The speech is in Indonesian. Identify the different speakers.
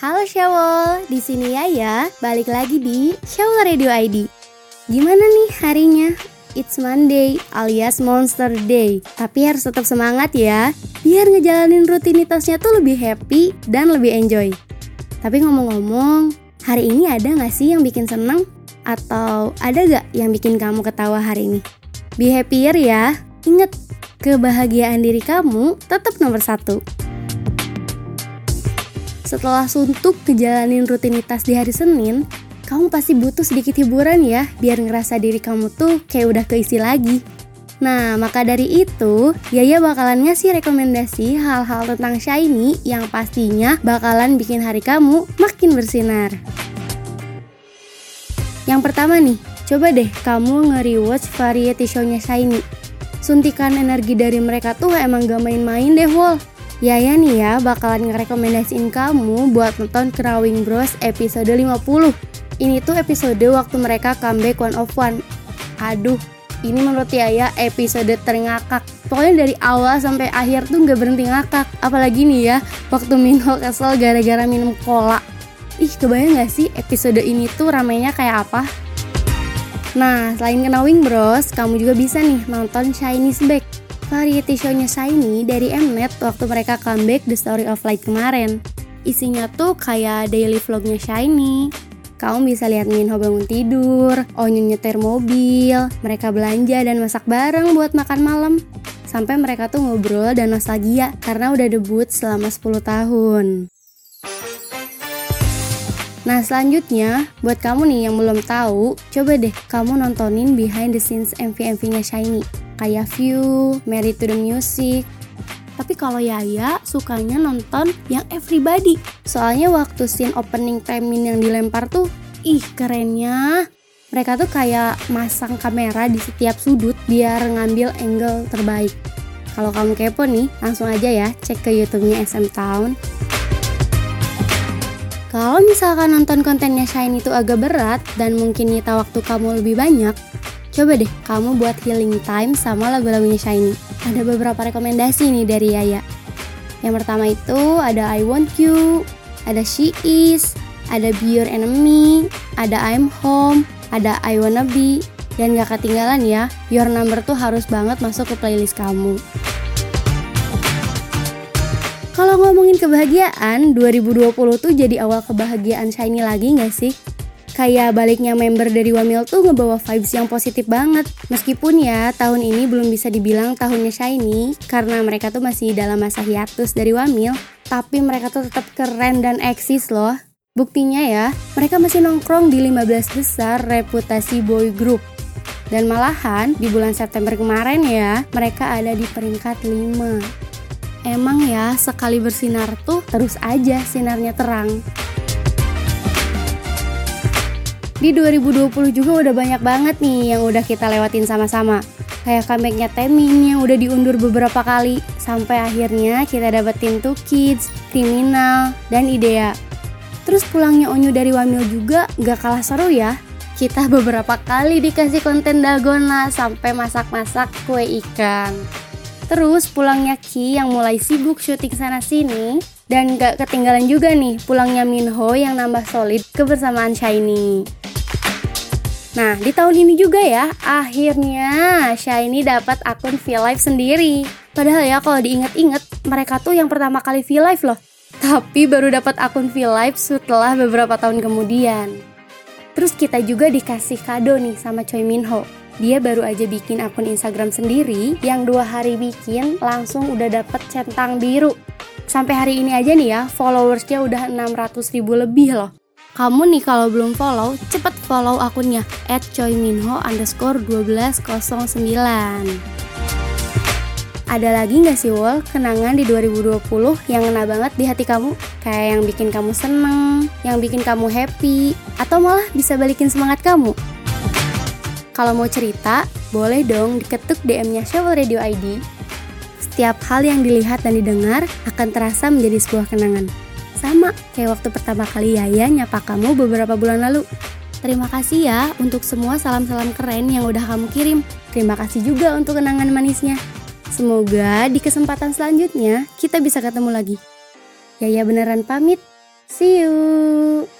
Speaker 1: Halo Syawol, di sini Yaya, balik lagi di Syawol Radio ID. Gimana nih harinya? It's Monday alias Monster Day. Tapi harus tetap semangat ya, biar ngejalanin rutinitasnya tuh lebih happy dan lebih enjoy. Tapi ngomong-ngomong, hari ini ada gak sih yang bikin seneng? Atau ada gak yang bikin kamu ketawa hari ini? Be happier ya, inget, kebahagiaan diri kamu tetap nomor satu. Setelah suntuk ngejalanin rutinitas di hari Senin, kamu pasti butuh sedikit hiburan ya, biar ngerasa diri kamu tuh kayak udah keisi lagi. Nah, maka dari itu, Yaya bakalan ngasih rekomendasi hal-hal tentang Shiny yang pastinya bakalan bikin hari kamu makin bersinar. Yang pertama nih, coba deh kamu nge-rewatch variety show-nya Shiny. Suntikan energi dari mereka tuh emang gak main-main deh, Wol. Yaya nih ya bakalan ngerekomendasiin kamu buat nonton Crawing Bros episode 50 Ini tuh episode waktu mereka comeback one of one. Aduh, ini menurut Yaya episode terngakak Pokoknya dari awal sampai akhir tuh gak berhenti ngakak. Apalagi nih ya, waktu Minho kesel gara-gara minum cola. Ih, kebayang gak sih episode ini tuh ramenya kayak apa? Nah, selain Knowing Bros, kamu juga bisa nih nonton Chinese Back variety show-nya Shiny dari Mnet waktu mereka comeback The Story of Light kemarin. Isinya tuh kayak daily vlognya Shiny. Kamu bisa lihat Minho bangun tidur, Onyu nyetir mobil, mereka belanja dan masak bareng buat makan malam. Sampai mereka tuh ngobrol dan nostalgia karena udah debut selama 10 tahun. Nah selanjutnya, buat kamu nih yang belum tahu, coba deh kamu nontonin behind the scenes MV-MV-nya Shiny kayak View, Married to the Music. Tapi kalau Yaya sukanya nonton yang Everybody. Soalnya waktu scene opening Taemin yang dilempar tuh, ih kerennya. Mereka tuh kayak masang kamera di setiap sudut biar ngambil angle terbaik. Kalau kamu kepo nih, langsung aja ya cek ke YouTube-nya SM Town. Kalau misalkan nonton kontennya Shine itu agak berat dan mungkin nyita waktu kamu lebih banyak, Coba deh kamu buat healing time sama lagu-lagunya Shiny. Ada beberapa rekomendasi nih dari Yaya. Yang pertama itu ada I Want You, ada She Is, ada Be Your Enemy, ada I'm Home, ada I Wanna Be, dan gak ketinggalan ya, Your Number tuh harus banget masuk ke playlist kamu. Kalau ngomongin kebahagiaan, 2020 tuh jadi awal kebahagiaan Shiny lagi gak sih? Kayak baliknya member dari Wamil tuh ngebawa vibes yang positif banget. Meskipun ya tahun ini belum bisa dibilang tahunnya Shiny karena mereka tuh masih dalam masa hiatus dari Wamil, tapi mereka tuh tetap keren dan eksis loh. Buktinya ya, mereka masih nongkrong di 15 besar reputasi boy group. Dan malahan di bulan September kemarin ya, mereka ada di peringkat 5. Emang ya, sekali bersinar tuh terus aja sinarnya terang. Di 2020 juga udah banyak banget nih yang udah kita lewatin sama-sama. Kayak comebacknya Temin yang udah diundur beberapa kali sampai akhirnya kita dapetin Two Kids, Kriminal, dan Idea. Terus pulangnya Onyu dari Wamil juga gak kalah seru ya. Kita beberapa kali dikasih konten dalgona sampai masak-masak kue ikan. Terus pulangnya Ki yang mulai sibuk syuting sana sini dan gak ketinggalan juga nih pulangnya Minho yang nambah solid kebersamaan Shiny. Nah, di tahun ini juga ya, akhirnya Shiny dapat akun V-Live sendiri. Padahal ya kalau diinget-inget, mereka tuh yang pertama kali V-Live loh. Tapi baru dapat akun V-Live setelah beberapa tahun kemudian. Terus kita juga dikasih kado nih sama Choi Minho. Dia baru aja bikin akun Instagram sendiri yang dua hari bikin langsung udah dapet centang biru. Sampai hari ini aja nih ya, followersnya udah 600 ribu lebih loh. Kamu nih kalau belum follow, cepet follow akunnya at choyminho underscore 1209. Ada lagi nggak sih Wol kenangan di 2020 yang ngena banget di hati kamu? Kayak yang bikin kamu seneng, yang bikin kamu happy, atau malah bisa balikin semangat kamu? Kalau mau cerita, boleh dong diketuk DM-nya Shovel Radio ID. Setiap hal yang dilihat dan didengar akan terasa menjadi sebuah kenangan. Sama kayak waktu pertama kali Yaya nyapa kamu beberapa bulan lalu. Terima kasih ya untuk semua salam-salam keren yang udah kamu kirim. Terima kasih juga untuk kenangan manisnya. Semoga di kesempatan selanjutnya kita bisa ketemu lagi. Yaya beneran pamit. See you.